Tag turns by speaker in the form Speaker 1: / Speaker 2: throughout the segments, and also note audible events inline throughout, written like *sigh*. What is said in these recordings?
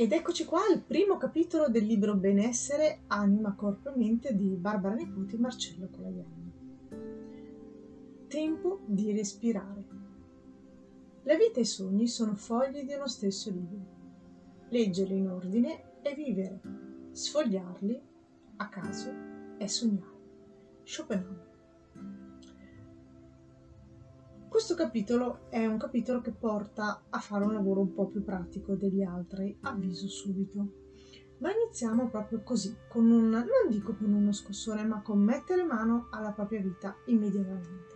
Speaker 1: Ed eccoci qua al primo capitolo del libro Benessere, Anima, Corpo e Mente di Barbara Nipoti e Marcello Colaiani. Tempo di respirare. La vita e i sogni sono fogli di uno stesso libro. Leggerli in ordine è vivere, sfogliarli a caso è sognare. Schopenhauer. Questo capitolo è un capitolo che porta a fare un lavoro un po' più pratico degli altri, avviso subito. Ma iniziamo proprio così, con un, non dico con uno scossone, ma con mettere mano alla propria vita immediatamente.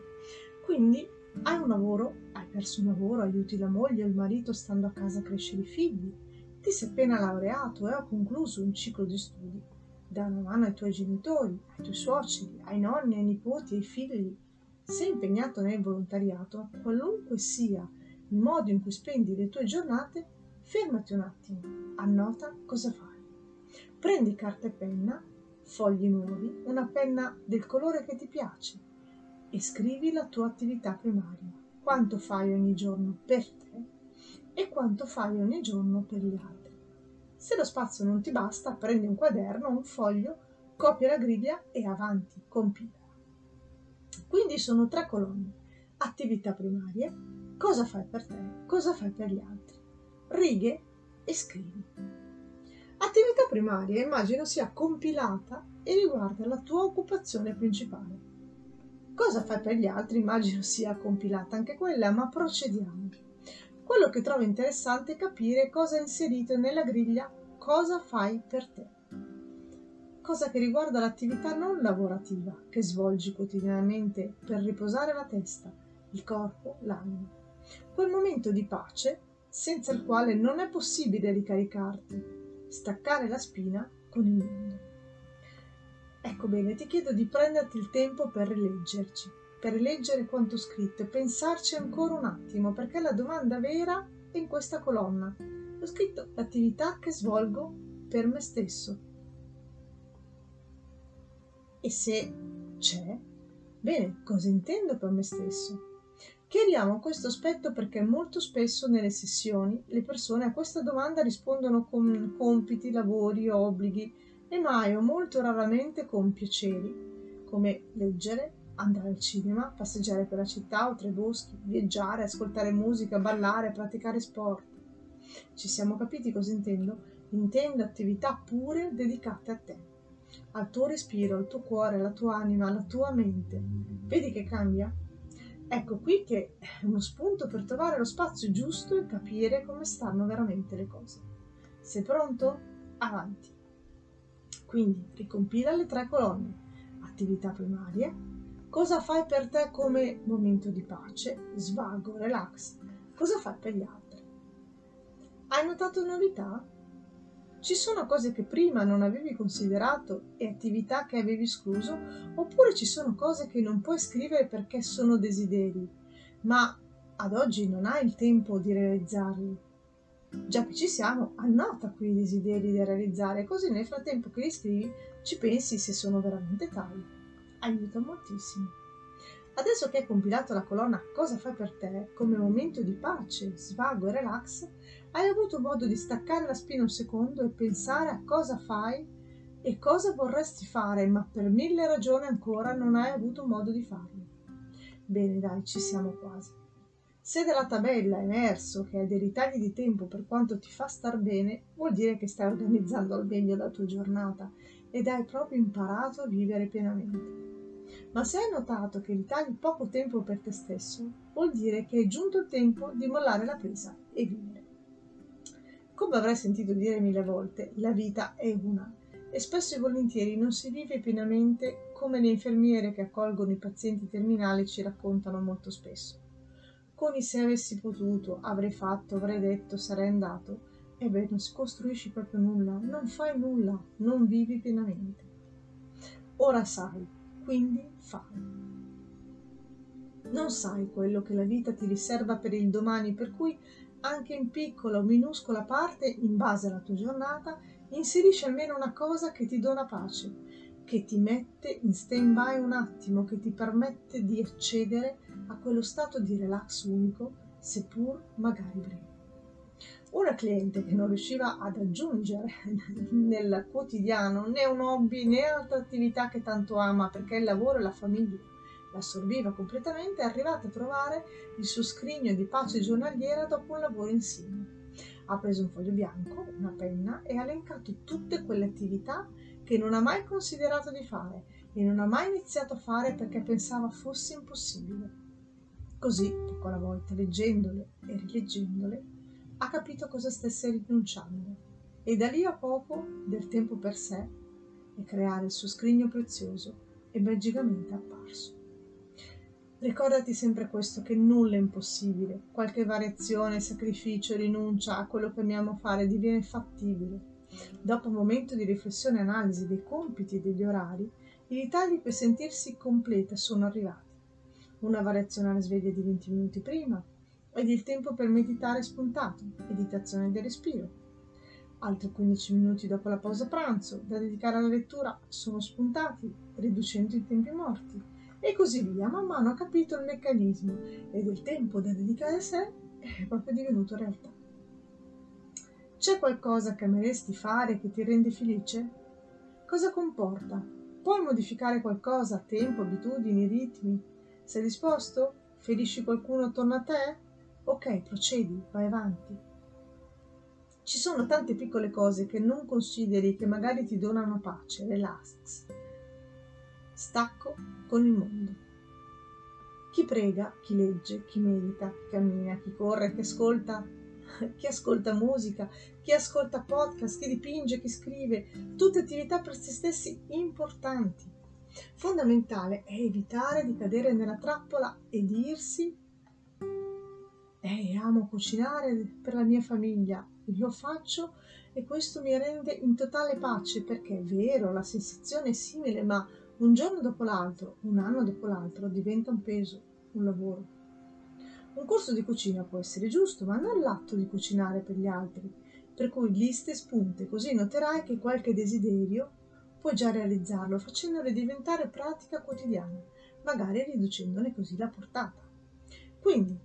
Speaker 1: Quindi hai un lavoro, hai perso un lavoro, aiuti la moglie o il marito stando a casa a crescere i figli, ti sei appena laureato e ho concluso un ciclo di studi, dai una mano ai tuoi genitori, ai tuoi suoceri, ai nonni, ai nipoti, ai figli, sei impegnato nel volontariato, qualunque sia il modo in cui spendi le tue giornate, fermati un attimo, annota cosa fai. Prendi carta e penna, fogli nuovi, una penna del colore che ti piace e scrivi la tua attività primaria. Quanto fai ogni giorno per te e quanto fai ogni giorno per gli altri. Se lo spazio non ti basta, prendi un quaderno, un foglio, copia la griglia e avanti, compila. Quindi sono tre colonne. Attività primarie, cosa fai per te, cosa fai per gli altri. Righe e scrivi. Attività primaria immagino sia compilata e riguarda la tua occupazione principale. Cosa fai per gli altri immagino sia compilata anche quella, ma procediamo. Quello che trovo interessante è capire cosa è inserito nella griglia cosa fai per te cosa che riguarda l'attività non lavorativa che svolgi quotidianamente per riposare la testa, il corpo, l'anima. Quel momento di pace senza il quale non è possibile ricaricarti, staccare la spina con il mondo. Ecco bene, ti chiedo di prenderti il tempo per rileggerci, per rileggere quanto scritto e pensarci ancora un attimo, perché la domanda vera è in questa colonna. Ho scritto l'attività che svolgo per me stesso, e se c'è, bene, cosa intendo per me stesso? Chiariamo questo aspetto perché molto spesso nelle sessioni le persone a questa domanda rispondono con compiti, lavori, obblighi e mai o molto raramente con piaceri, come leggere, andare al cinema, passeggiare per la città o tra i boschi, viaggiare, ascoltare musica, ballare, praticare sport. Ci siamo capiti cosa intendo? Intendo attività pure dedicate a te al tuo respiro, al tuo cuore, alla tua anima, alla tua mente. Vedi che cambia? Ecco qui che è uno spunto per trovare lo spazio giusto e capire come stanno veramente le cose. Sei pronto? Avanti. Quindi ricompila le tre colonne. Attività primarie. Cosa fai per te come momento di pace, svago, relax? Cosa fai per gli altri? Hai notato novità? Ci sono cose che prima non avevi considerato e attività che avevi escluso, oppure ci sono cose che non puoi scrivere perché sono desideri, ma ad oggi non hai il tempo di realizzarli. Già che ci siamo, annota quei desideri da realizzare, così nel frattempo che li scrivi ci pensi se sono veramente tali. Aiuta moltissimo. Adesso che hai compilato la colonna Cosa fai per te come momento di pace, svago e relax, hai avuto modo di staccare la spina un secondo e pensare a cosa fai e cosa vorresti fare, ma per mille ragioni ancora non hai avuto modo di farlo. Bene, dai, ci siamo quasi. Se dalla tabella è emerso che hai dei ritagli di tempo per quanto ti fa star bene, vuol dire che stai organizzando al meglio la tua giornata ed hai proprio imparato a vivere pienamente. Ma se hai notato che ritagli poco tempo per te stesso, vuol dire che è giunto il tempo di mollare la presa e vivere. Come avrai sentito dire mille volte, la vita è una e spesso e volentieri non si vive pienamente come le infermiere che accolgono i pazienti terminali ci raccontano molto spesso. Con i se avessi potuto, avrei fatto, avrei detto, sarei andato, ebbene non si costruisci proprio nulla, non fai nulla, non vivi pienamente. Ora sai, quindi fai. Non sai quello che la vita ti riserva per il domani, per cui anche in piccola o minuscola parte, in base alla tua giornata, inserisci almeno una cosa che ti dona pace, che ti mette in stand-by un attimo, che ti permette di accedere a quello stato di relax unico, seppur magari breve. Una cliente che non riusciva ad aggiungere *laughs* nel quotidiano né un hobby né altra attività che tanto ama perché il lavoro e la famiglia l'assorbiva completamente è arrivata a trovare il suo scrigno di pace giornaliera dopo un lavoro insieme. Ha preso un foglio bianco, una penna e ha elencato tutte quelle attività che non ha mai considerato di fare e non ha mai iniziato a fare perché pensava fosse impossibile. Così, poco alla volta, leggendole e rileggendole, ha capito cosa stesse rinunciando e da lì a poco del tempo per sé e creare il suo scrigno prezioso è magicamente apparso. Ricordati sempre questo, che nulla è impossibile. Qualche variazione, sacrificio, rinuncia a quello che amiamo fare diviene fattibile. Dopo un momento di riflessione e analisi dei compiti e degli orari, i ritagli per sentirsi completa sono arrivati. Una variazione alla sveglia di 20 minuti prima ed il tempo per meditare spuntato, meditazione del respiro. Altri 15 minuti dopo la pausa pranzo da dedicare alla lettura sono spuntati, riducendo i tempi morti e così via. Man mano ha capito il meccanismo ed il tempo da dedicare a sé è proprio divenuto realtà. C'è qualcosa che ameresti fare che ti rende felice? Cosa comporta? Puoi modificare qualcosa, tempo, abitudini, ritmi? Sei disposto? Ferisci qualcuno attorno a te? Ok, procedi, vai avanti. Ci sono tante piccole cose che non consideri che magari ti donano pace, relax, stacco con il mondo. Chi prega, chi legge, chi medita, chi cammina, chi corre, chi ascolta, *laughs* chi ascolta musica, chi ascolta podcast, chi dipinge, chi scrive, tutte attività per se stessi importanti. Fondamentale è evitare di cadere nella trappola e dirsi eh, amo cucinare per la mia famiglia, lo faccio e questo mi rende in totale pace perché è vero, la sensazione è simile, ma un giorno dopo l'altro, un anno dopo l'altro, diventa un peso, un lavoro. Un corso di cucina può essere giusto, ma non l'atto di cucinare per gli altri, per cui liste spunte, così noterai che qualche desiderio puoi già realizzarlo facendole diventare pratica quotidiana, magari riducendone così la portata. Quindi,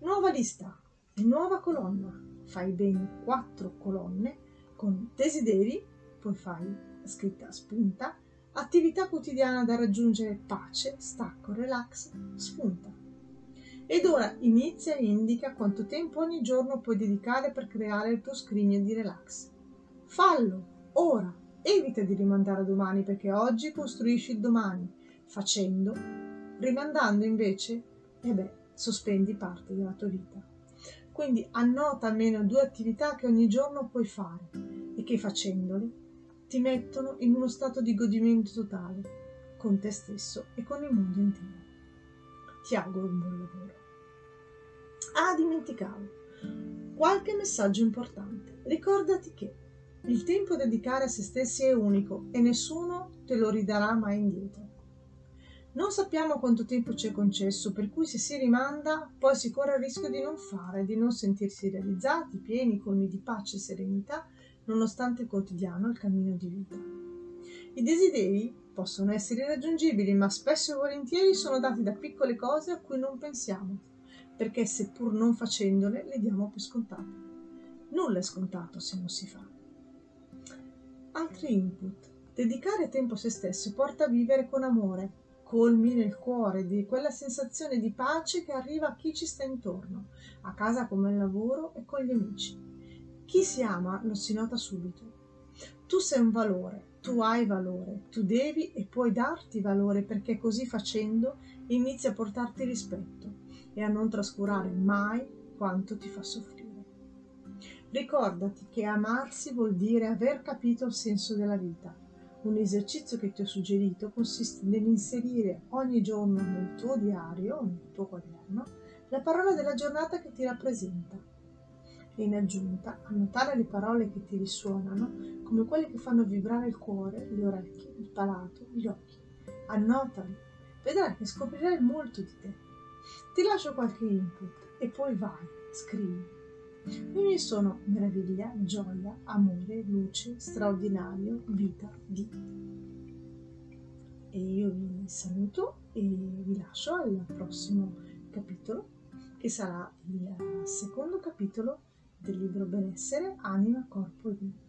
Speaker 1: nuova lista e nuova colonna. Fai ben quattro colonne con desideri, poi fai scritta spunta attività quotidiana da raggiungere pace, stacco, relax, spunta. Ed ora inizia e indica quanto tempo ogni giorno puoi dedicare per creare il tuo scrigno di relax. Fallo, ora, evita di rimandare a domani perché oggi costruisci il domani, facendo, rimandando invece, e beh, sospendi parte della tua vita. Quindi annota almeno due attività che ogni giorno puoi fare e che facendole ti mettono in uno stato di godimento totale con te stesso e con il mondo intero. Ti auguro un buon lavoro. Ah, dimenticavo. Qualche messaggio importante. Ricordati che il tempo da dedicare a se stessi è unico e nessuno te lo ridarà mai indietro. Non sappiamo quanto tempo ci è concesso, per cui se si rimanda, poi si corre il rischio di non fare, di non sentirsi realizzati, pieni, colmi di pace e serenità nonostante il quotidiano il cammino di vita. I desideri possono essere irraggiungibili, ma spesso e volentieri sono dati da piccole cose a cui non pensiamo, perché seppur non facendole le diamo per scontate. Nulla è scontato se non si fa. Altri input. Dedicare tempo a se stesso porta a vivere con amore, colmi nel cuore di quella sensazione di pace che arriva a chi ci sta intorno, a casa come al lavoro e con gli amici. Chi si ama lo si nota subito. Tu sei un valore, tu hai valore, tu devi e puoi darti valore perché così facendo inizi a portarti rispetto e a non trascurare mai quanto ti fa soffrire. Ricordati che amarsi vuol dire aver capito il senso della vita. Un esercizio che ti ho suggerito consiste nell'inserire ogni giorno nel tuo diario, nel tuo quaderno, la parola della giornata che ti rappresenta e in aggiunta annotare le parole che ti risuonano come quelle che fanno vibrare il cuore, le orecchie, il palato, gli occhi. Annotali, vedrai che scoprirai molto di te. Ti lascio qualche input e poi vai, scrivi. I miei sono meraviglia, gioia, amore, luce, straordinario, vita, di. E io vi saluto e vi lascio al prossimo capitolo, che sarà il secondo capitolo del libro Benessere, Anima, Corpo e Mente.